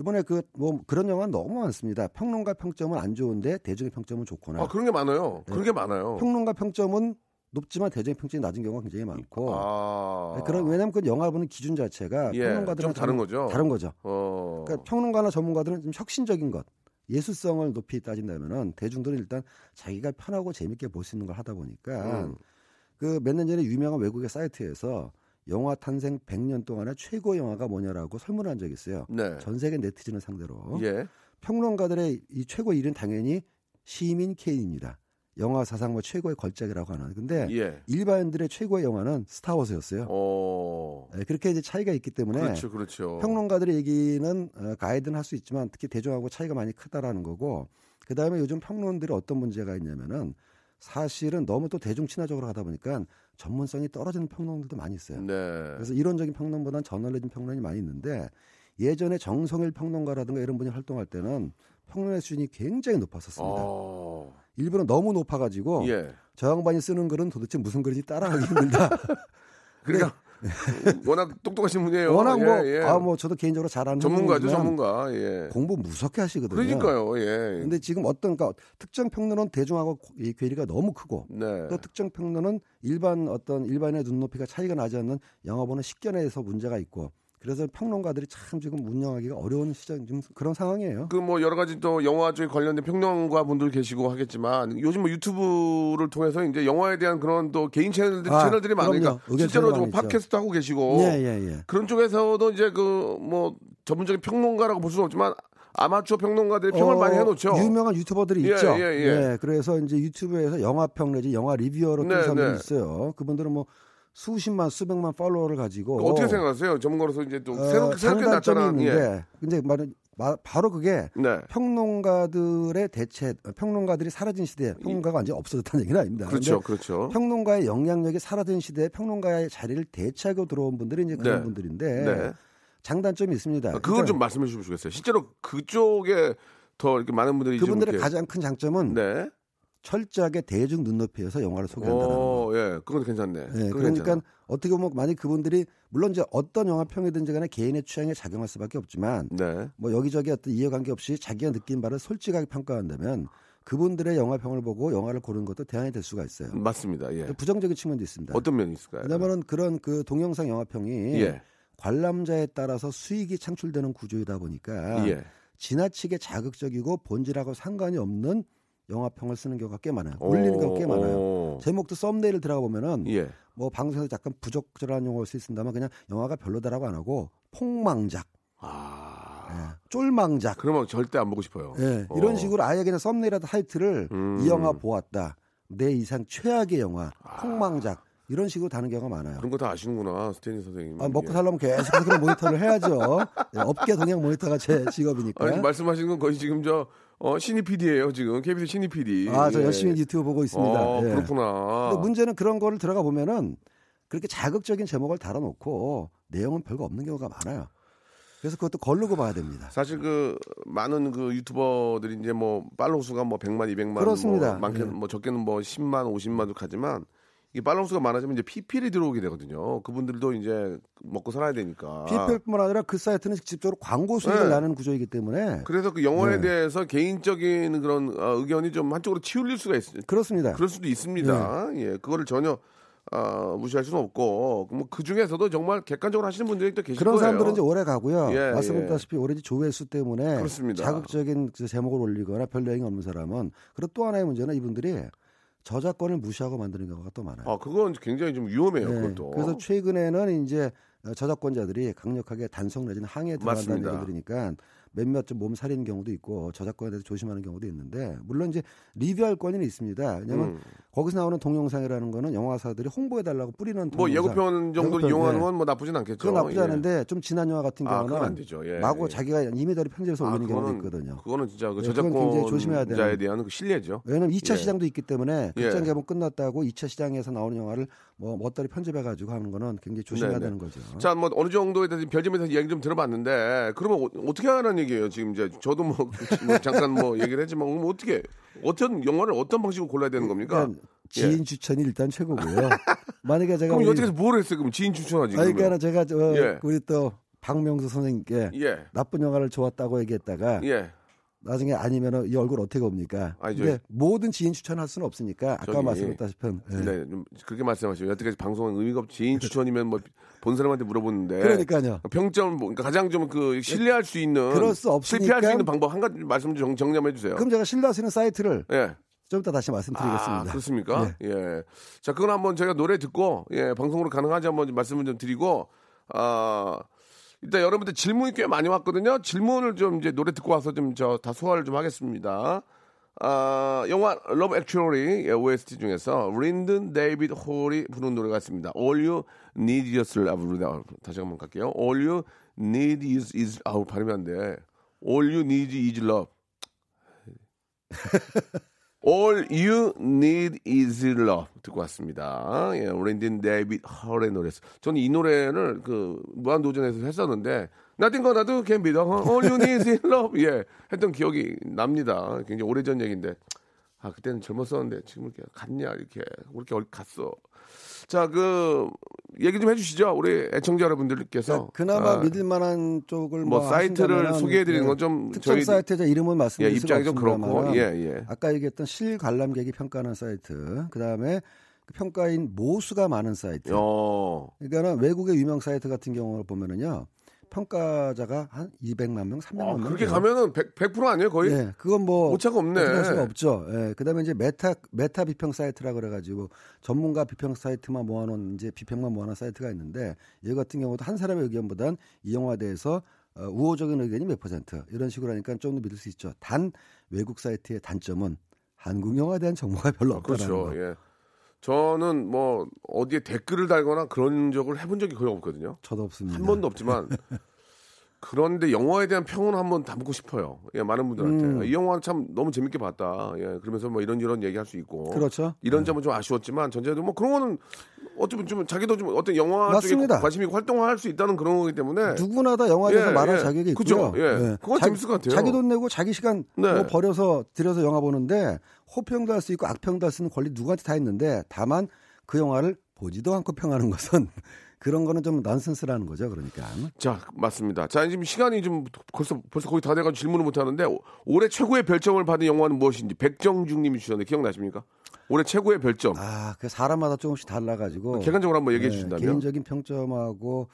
이번에 그 뭐 그런 영화는 너무 많습니다. 평론가 평점은 안 좋은데 대중의 평점은 좋거나 아 그런 게 많아요. 그런 게 많아요. 네. 평론가 평점은 높지만 대중의 평점이 낮은 경우가 굉장히 많고 아. 네, 그런 왜냐하면 그 영화 보는 기준 자체가 예, 평론가들은 좀 다른 거죠? 다른 거죠. 어. 그러니까 평론가나 전문가들은 좀 혁신적인 것, 예술성을 높이 따진다면은 대중들은 일단 자기가 편하고 재밌게 볼 수 있는 걸 하다 보니까 음. 그몇 년 전에 유명한 외국의 사이트에서 영화 탄생 100년 동안의 최고 영화가 뭐냐라고 설문을 한 적이 있어요. 네. 전 세계 네티즌을 상대로 예. 평론가들의 이 최고 1위는 당연히 시민 케인입니다. 영화 사상 뭐 최고의 걸작이라고 하는. 근데 예. 일반인들의 최고의 영화는 스타워즈였어요. 어. 네, 그렇게 이제 차이가 있기 때문에 그렇죠, 그렇죠. 평론가들의 얘기는 어, 가이드는 할 수 있지만 특히 대중하고 차이가 많이 크다라는 거고 그 다음에 요즘 평론들이 어떤 문제가 있냐면은 사실은 너무 또 대중 친화적으로 가다 보니까 전문성이 떨어지는 평론들도 많이 있어요. 네. 그래서 이론적인 평론보다는 저널리즘 평론이 많이 있는데 예전에 정성일 평론가라든가 이런 분이 활동할 때는 평론의 수준이 굉장히 높았었습니다. 어. 일부러 너무 높아가지고 예. 저 양반이 쓰는 글은 도대체 무슨 글인지 따라가기 힘들다. 그러니까 워낙 똑똑하신 분이에요. 워낙 뭐, 예, 예. 아, 뭐 저도 개인적으로 잘 아는 전문가죠, 전문가. 예. 공부 무섭게 하시거든요. 그러니까요. 예. 근데 지금 어떤 그러니까 특정 평론은 대중하고 이 괴리가 너무 크고 네. 또 특정 평론은 일반 어떤 일반의 눈높이가 차이가 나지 않는 영화 보는 식견에서 문제가 있고 그래서 평론가들이 참 지금 운영하기가 어려운 시장 지금 그런 상황이에요. 그 뭐 여러 가지 또 영화 쪽에 관련된 평론가 분들 계시고 하겠지만 요즘 뭐 유튜브를 통해서 이제 영화에 대한 그런 또 개인 채널들, 아, 채널들이 많으니까 실제로 좀 있죠. 팟캐스트 하고 계시고 예, 예, 예. 그런 쪽에서도 이제 그 뭐 전문적인 평론가라고 볼 수는 없지만 아마추어 평론가들이 평을 어, 많이 해놓죠. 유명한 유튜버들이 예, 있죠. 예, 예. 그래서 이제 유튜브에서 영화 평 내지 영화 리뷰어로 뜬 네, 사람들이 네. 있어요. 그분들은 뭐 수십만 수백만 팔로워를 가지고 그 어떻게 생각하세요? 전문가로서 이제 또 어, 새롭게 새롭게 나타난 있는데 예. 근데 말은 마- 바로 그게 네. 평론가들의 대체 평론가들이 사라진 시대에 평론가가 완전히 없어졌다는 얘기는 아닙니다. 그렇죠, 그렇죠. 평론가의 영향력이 사라진 시대에 평론가의 자리를 대체하고 들어온 분들이 이제 그런 네. 분들인데 네. 장단점이 있습니다. 그걸 그러니까 좀 말씀해 주시면 좋겠어요. 실제로 그쪽에 더 이렇게 많은 분들이 좀 그분들의 가장 큰 장점은 네. 철저하게 대중 눈높이에서 영화를 소개한다는 거. 어, 예, 그건 괜찮네. 예, 그건 그러니까 괜찮아. 어떻게 보면 만약 그분들이 물론 이제 어떤 영화 평이든지 간에 개인의 취향에 작용할 수밖에 없지만 네. 뭐 여기저기 어떤 이해관계 없이 자기가 느낀 바를 솔직하게 평가한다면 그분들의 영화 평을 보고 영화를 고르는 것도 대안이 될 수가 있어요. 맞습니다. 예. 부정적인 측면도 있습니다. 어떤 면이 있을까요? 왜냐하면 그런 그 동영상 영화 평이 예. 관람자에 따라서 수익이 창출되는 구조이다 보니까 예. 지나치게 자극적이고 본질하고 상관이 없는 영화평을 쓰는 경우가 꽤 많아요. 올리는 경우가 꽤 많아요. 오. 제목도 썸네일 들어가 보면은 예. 뭐 방송에서 약간 부적절한 용어를 쓰신다면 그냥 영화가 별로다라고 안 하고 폭망작. 아. 쫄망작. 그러면 절대 안 보고 싶어요. 예, 어. 이런 식으로 아예 그냥 썸네일이라도 타이틀을 음. 이 영화 보았다. 내 이상 최악의 영화, 폭망작 이런 식으로 다는 경우가 많아요. 그런 거 다 아시는구나, 스테니 선생님. 아, 먹고 예. 살려면 계속해서 그런 모니터를 해야죠. 예, 업계 동향 모니터가 제 직업이니까. 아니, 말씀하시는 건 거의 지금 저 어, 신입 PD예요 지금 KBS 신입 PD. 아, 저 예. 열심히 유튜브 보고 있습니다. 어, 예. 그렇구나. 근데 문제는 그런 거를 들어가 보면은 그렇게 자극적인 제목을 달아놓고 내용은 별거 없는 경우가 많아요. 그래서 그것도 걸르고 봐야 됩니다. 사실 그 많은 그 유튜버들이 이제 뭐 팔로우 수가 뭐 100만, 200만 그렇습니다. 뭐 많게 예. 뭐 적게는 뭐 10만, 50만도 가지만 이게 팔로우 수가 많아지면 이제 PPL이 들어오게 되거든요. 그분들도 이제 먹고 살아야 되니까. PPL뿐만 아니라 그 사이트는 직접적으로 광고 수익을 네. 나는 구조이기 때문에 그래서 그 영화에 네. 대해서 개인적인 그런 어, 의견이 좀 한쪽으로 치울릴 수가 있어요. 그렇습니다. 그럴 수도 있습니다. 예, 그거를 전혀 아, 무시할 수는 없고 뭐그 중에서도 정말 객관적으로 하시는 분들이 또 계실 그런 거예요. 사람들은 이제 오래 가고요. 예, 말씀드렸다시피 오래지 조회수 때문에 그렇습니다. 자극적인 그 제목을 올리거나 별 내용이 없는 사람은 그리고 또 하나의 문제는 이분들이 저작권을 무시하고 만드는 경우가 또 많아요. 아, 그건 굉장히 좀 위험해요. 네, 그것도. 그래서 최근에는 이제 어, 저작권자들이 강력하게 단속 내지는 항의에 들어간다는. 얘기들이니까 몇몇 좀 몸 살리는 경우도 있고 저작권에 대해서 조심하는 경우도 있는데 물론 이제 리뷰할 권리는 있습니다. 왜냐하면 음. 거기서 나오는 동영상이라는 거는 영화사들이 홍보해 달라고 뿌리는 뭐 동영상. 예고편 정도 예고편, 이용하는 예. 건뭐 나쁘진 않겠죠. 그건 나쁘지 예. 않은데 좀 지난 영화 같은 아, 그건 안 경우는 되죠. 예, 마구 예. 자기가 이미더리 편집해서 아, 올리는 경우도 그거는- 있거든요. 그거는 진짜 그 네, 그건 굉장히 조심해야 저작권자에 되는- 대한 그 신뢰죠. 왜냐면 2차 예. 시장도 있기 때문에 예. 극장 개봉 끝났다고 2차 시장에서 나오는 영화를 뭐 멋다리 편집해 가지고 하는 거는 굉장히 조심해야 네네. 되는 거죠. 자, 뭐 어느 정도에 대해서 별점에 대해서 이야기 좀 들어봤는데 그러면 어, 떻게 하라는 얘기예요? 지금 이제 저도 뭐, 뭐 잠깐 뭐 얘기를 했지만 뭐 어떻게 어떤 영화를 어떤 방식으로 골라야 되는 겁니까? 지인 추천이 일단 최고고요. 만약에 제가 그럼 해서 뭘 했어요? 그럼 지인 추천하지. 아니. 그러니까 제가 저 예. 우리 또 박명수 선생님께 예. 나쁜 영화를 좋았다고 얘기했다가 예. 나중에 아니면 이 얼굴 어떻게 옵니까? 아니, 근데 모든 지인 추천할 수는 없으니까 아까 저기- 말씀드렸다시피 예. 네, 좀 그렇게 말씀하시죠. 여태까지 방송은 의미가 없. 지인 추천이면 뭐 본 사람한테 물어보는데. 그러니까요. 평점 뭐 그러니까 가장 좀 그 신뢰할 수 있는 그럴 수 없으니까- 실패할 수 있는 방법 한 가지 말씀 좀 정리해 주세요. 그럼 제가 신뢰할 수 있는 사이트를 예. 좀 이따 다시 말씀드리겠습니다. 아, 그렇습니까? 예. 자, 그건 한번 제가 노래 듣고 예, 방송으로 가능하지 한번 말씀을 좀 드리고 아 일단 여러분들 질문이 꽤 많이 왔거든요. 질문을 좀 이제 노래 듣고 와서 좀 저 다 소화를 좀 하겠습니다. 아, 영화 러브 액츄얼리 예, OST 중에서 린든 데이비드 홀이 부른 노래가 있습니다. All You Need Is Love. 다시 한번 갈게요. All You Need Is Is 아우 발음이 안 돼. All You Need Is Love. All You Need Is Love 듣고 왔습니다. 예, 랜딘 데이빗 헐의 노래였어요. 저는 이 노래를 그 무한도전에서 했었는데 Gonna Do Can Be Done All You Need Is Love 예 했던 기억이 납니다. 굉장히 오래전 얘기인데 아 그때는 젊었었는데 지금 이렇게 갔냐 이렇게 이렇게 갔어. 자 그 얘기 좀 해주시죠 우리 애청자 여러분들께서 그러니까 그나마 아, 믿을 만한 쪽을 뭐 뭐 사이트를 하신다면은, 소개해드리는 예, 건좀 특정 저희- 사이트자 이름은 예, 말씀드릴 수가 입장이 좀 그렇고 예 예. 아까 얘기했던 실관람객이 평가하는 사이트 그다음에 그 평가인 모수가 많은 사이트 어. 그러니까는 외국의 유명 사이트 같은 경우를 보면은요 평가자가 한 200만 명, 300만 아, 명 그렇게 가면은 100, 100% 아니에요 거의? 예, 그건 뭐 오차가 없네. 할 수가 없죠. 예, 그다음에 이제 메타 메타 비평 사이트라 그래가지고 전문가 비평 사이트만 모아놓은 이제 비평만 모아놓은 사이트가 있는데 이 같은 경우도 한 사람의 의견보단 이 영화에 대해서 어, 우호적인 의견이 몇 퍼센트 이런 식으로 하니까 좀 더 믿을 수 있죠. 단 외국 사이트의 단점은 한국 영화에 대한 정보가 별로 아, 없다는 그렇죠. 거. 예. 저는 뭐 어디에 댓글을 달거나 그런 적을 해본 적이 거의 없거든요. 저도 없습니다. 한 번도 없지만 그런데 영화에 대한 평은 한번 담고 싶어요. 예, 많은 분들한테 음. 이 영화 참 너무 재밌게 봤다. 예, 그러면서 뭐 이런 이런 얘기할 수 있고 그렇죠. 이런 점은 좀 아쉬웠지만 전체적으로 뭐 그런 거는 어쩌면 좀 자기도 좀 어떤 영화 맞습니다. 쪽에 관심이 활동할 수 있다는 그런 거기 때문에 누구나 다 영화에 대해서 예, 말할 예. 자격이 그죠. 있고요. 예. 그건 재밌을 것 같아요. 자기 돈 내고 자기 시간 네. 뭐 버려서 들여서 영화 보는데 호평도 할 수 있고 악평도 할 수 있는 권리 누구한테 다 있는데 다만 그 영화를 보지도 않고 평하는 것은 그런 거는 좀 넌센스라는 거죠. 그러니까. 자, 맞습니다. 자, 지금 시간이 좀 벌써 벌써 거의 다 돼가지고 질문을 못 하는데 오- 올해 최고의 별점을 받은 영화는 무엇인지 백정중님이 주셨는데 기억나십니까? 올해 최고의 별점. 아, 그 사람마다 조금씩 달라가지고. 객관적으로 한번 얘기해 네, 주신다면. 개인적인 평점하고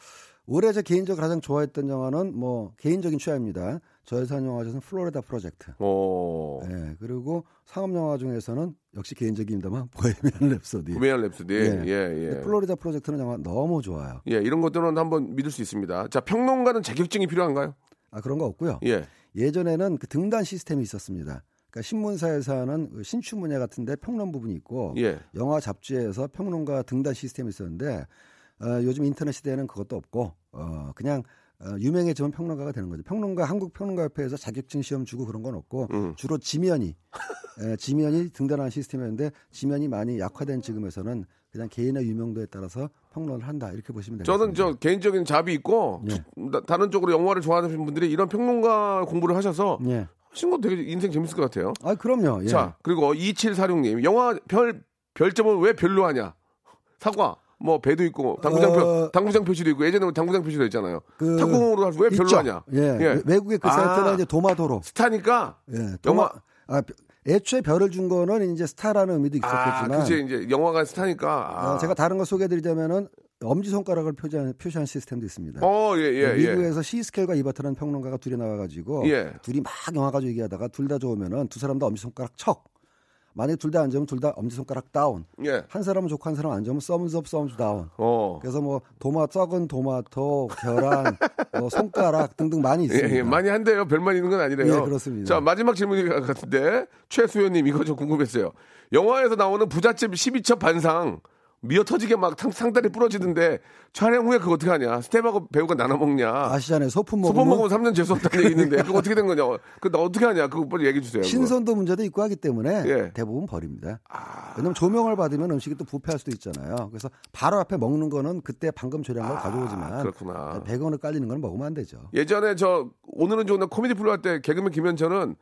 올해 제 개인적으로 가장 좋아했던 영화는 뭐 개인적인 취향입니다. 저예산 영화 중에서는 플로리다 프로젝트. 어, 네, 그리고 상업 영화 중에서는 역시 개인적입니다만 보헤미안 랩소디. 구매한 랩스디. 예. 예, 예. 플로리다 프로젝트는 영화 너무 좋아요. 예, 이런 것들은 한번 믿을 수 있습니다. 자, 평론가는 자격증이 필요한가요? 아, 그런 거 없고요. 예. 예전에는 그 등단 시스템이 있었습니다. 그러니까 신문사에서는 그 신춘문예 같은데 평론 부분이 있고 예. 영화 잡지에서 평론가 등단 시스템이 있었는데 어, 요즘 인터넷 시대에는 그것도 없고 어, 그냥 어, 유명해지면 평론가가 되는 거죠. 평론가 한국 평론가협회에서 자격증 시험 주고 그런 건 없고 음. 주로 지면이 에, 지면이 등단하는 시스템이었는데 지면이 많이 약화된 지금에서는 그냥 개인의 유명도에 따라서 평론을 한다 이렇게 보시면 되겠습니다. 저는 저 개인적인 잡이 있고 예. 다- 다른 쪽으로 영화를 좋아하시는 분들이 이런 평론가 공부를 하셔서 예. 거 되게 인생 재밌을 것 같아요. 아 그럼요. 예. 자, 그리고 2746님. 영화 별, 별점은 왜 별로 하냐? 사과. 뭐, 배도 있고, 당구장, 표, 어, 당구장 표시도 있고, 예전에 당구장 표시도 있잖아요. 그 탁구공으로 왜 별로 있죠. 하냐? 예. 예. 외국의 그 아. 사이트는 이제 도마도로. 스타니까, 예. 도마, 영화- 아, 애초에 별을 준 거는 이제 스타라는 의미도 아, 있었겠지만 그치, 이제 영화가 스타니까. 아. 어, 제가 다른 거 소개해드리자면은 엄지 손가락을 표시한, 표시한 시스템도 있습니다. 어, 예, 예, 예. 미국에서 시스켈과 이버트라는 평론가가 둘이 나와가지고 예. 둘이 막 영화 가지고 얘기하다가 둘 다 좋으면은 두 사람 다 엄지 손가락 척. 만약에 둘 다 안 좋으면 둘 다 엄지 손가락 down. 예. 한 사람은 좋고 한 사람은 안 좋으면 thumbs up thumbs down. 어. 그래서 뭐 도마 썩은 토마토, 계란, 뭐 손가락 등등 많이 있습니다. 예, 예, 많이 한대요. 별만 있는 건 아니래요. 예, 그렇습니다. 자, 마지막 질문이 같은데, 최수연님, 이거 좀 궁금했어요. 영화에서 나오는 부잣집 12첩 반상, 미어 터지게 막 상, 상다리 부러지던데, 촬영 후에 그거 어떻게 하냐? 스텝하고 배우가 나눠 먹냐? 아시잖아요. 소품 먹으면 소품 먹으면 3년 재수없다는 얘기 있는데, 그거 어떻게 된 거냐? 그거 어떻게 하냐? 그거 빨리 얘기해 주세요. 그거. 신선도 문제도 있고 하기 때문에 예. 아. 대부분 버립니다. 왜냐면 조명을 받으면 음식이 또 부패할 수도 있잖아요. 그래서 바로 앞에 먹는 거는 그때 방금 조리한 걸 가져오지만 아, 그렇구나. 100원을 깔리는 건 먹으면 안 되죠. 예전에 저, 오늘은 좋은 날 코미디 플로 할 때 개그맨 김현철은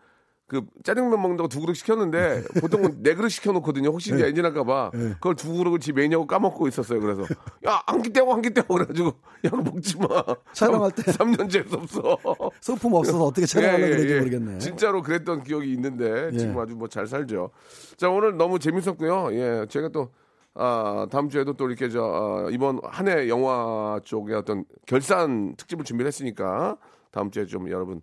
그 짜장면 먹는다고 두 그릇 시켰는데 보통은 네 그릇 시켜놓거든요. 혹시 이제 엔진 할까봐 그걸 두 그릇을 집 매니아고 까먹고 있었어요. 그래서 야 한 끼 떼고 한 끼 떼고 그래가지고 야 먹지 마. 촬영할 때. 3년 재수 없어. 소품 없어서 어떻게 촬영하려고 그런지 모르겠네. 진짜로 그랬던 기억이 있는데 예. 지금 아주 뭐 잘 살죠. 자 오늘 너무 재밌었고요. 예, 제가 또 아, 다음 주에도 또 이렇게 저 아, 이번 한 해 영화 쪽에 어떤 결산 특집을 준비를 했으니까 다음 주에 좀 여러분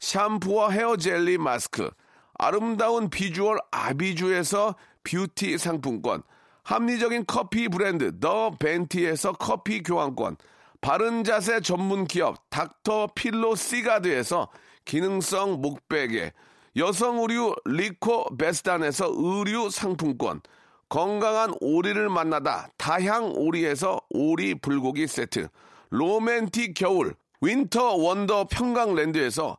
샴푸와 헤어 젤리 마스크, 아름다운 비주얼 아비주에서 뷰티 상품권, 합리적인 커피 브랜드 더 벤티에서 커피 교환권, 바른 자세 전문 기업 닥터 필로 시가드에서 기능성 목베개, 여성 의류 리코 베스단에서 의류 상품권, 건강한 오리를 만나다 다향 오리에서 오리 불고기 세트, 로맨틱 겨울 winter wonder 평강랜드에서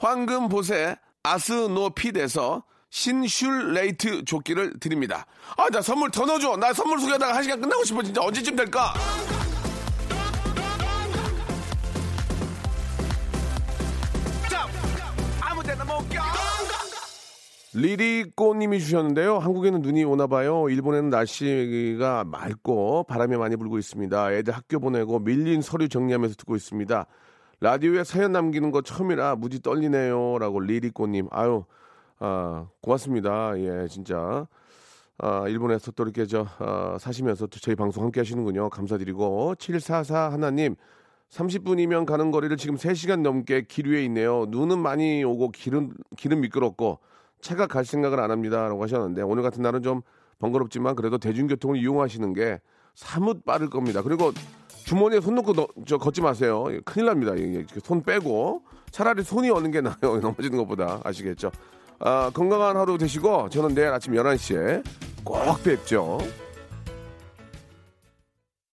황금보세 아스노핏에서 신슐레이트 조끼를 드립니다. 아, 나 선물 더 넣어줘. 나 선물 소개하다가 한 시간 끝나고 싶어. 진짜 언제쯤 될까? 리리꼬님이 주셨는데요. 한국에는 눈이 오나 봐요. 일본에는 날씨가 맑고 바람이 많이 불고 있습니다. 애들 학교 보내고 밀린 서류 정리하면서 듣고 있습니다. 라디오에 사연 남기는 거 처음이라 무지 떨리네요.라고 리리꼬님. 아유, 아, 고맙습니다. 예, 진짜. 아, 일본에서 또 이렇게 저 아, 사시면서 또 저희 방송 함께 하시는군요. 감사드리고 744 하나님 30분이면 가는 거리를 지금 3시간 넘게 길 위에 있네요. 눈은 많이 오고 길은 길은 미끄럽고 차가 갈 생각을 안 합니다 라고 하셨는데 오늘 같은 날은 좀 번거롭지만 그래도 대중교통을 이용하시는 게 사뭇 빠를 겁니다. 그리고 주머니에 손 놓고 너- 저 걷지 마세요. 예, 큰일 납니다. 손 빼고 차라리 손이 오는 게 나아요. 넘어지는 것보다 아시겠죠? 아, 건강한 하루 되시고 저는 내일 아침 11시에 꼭 뵙죠.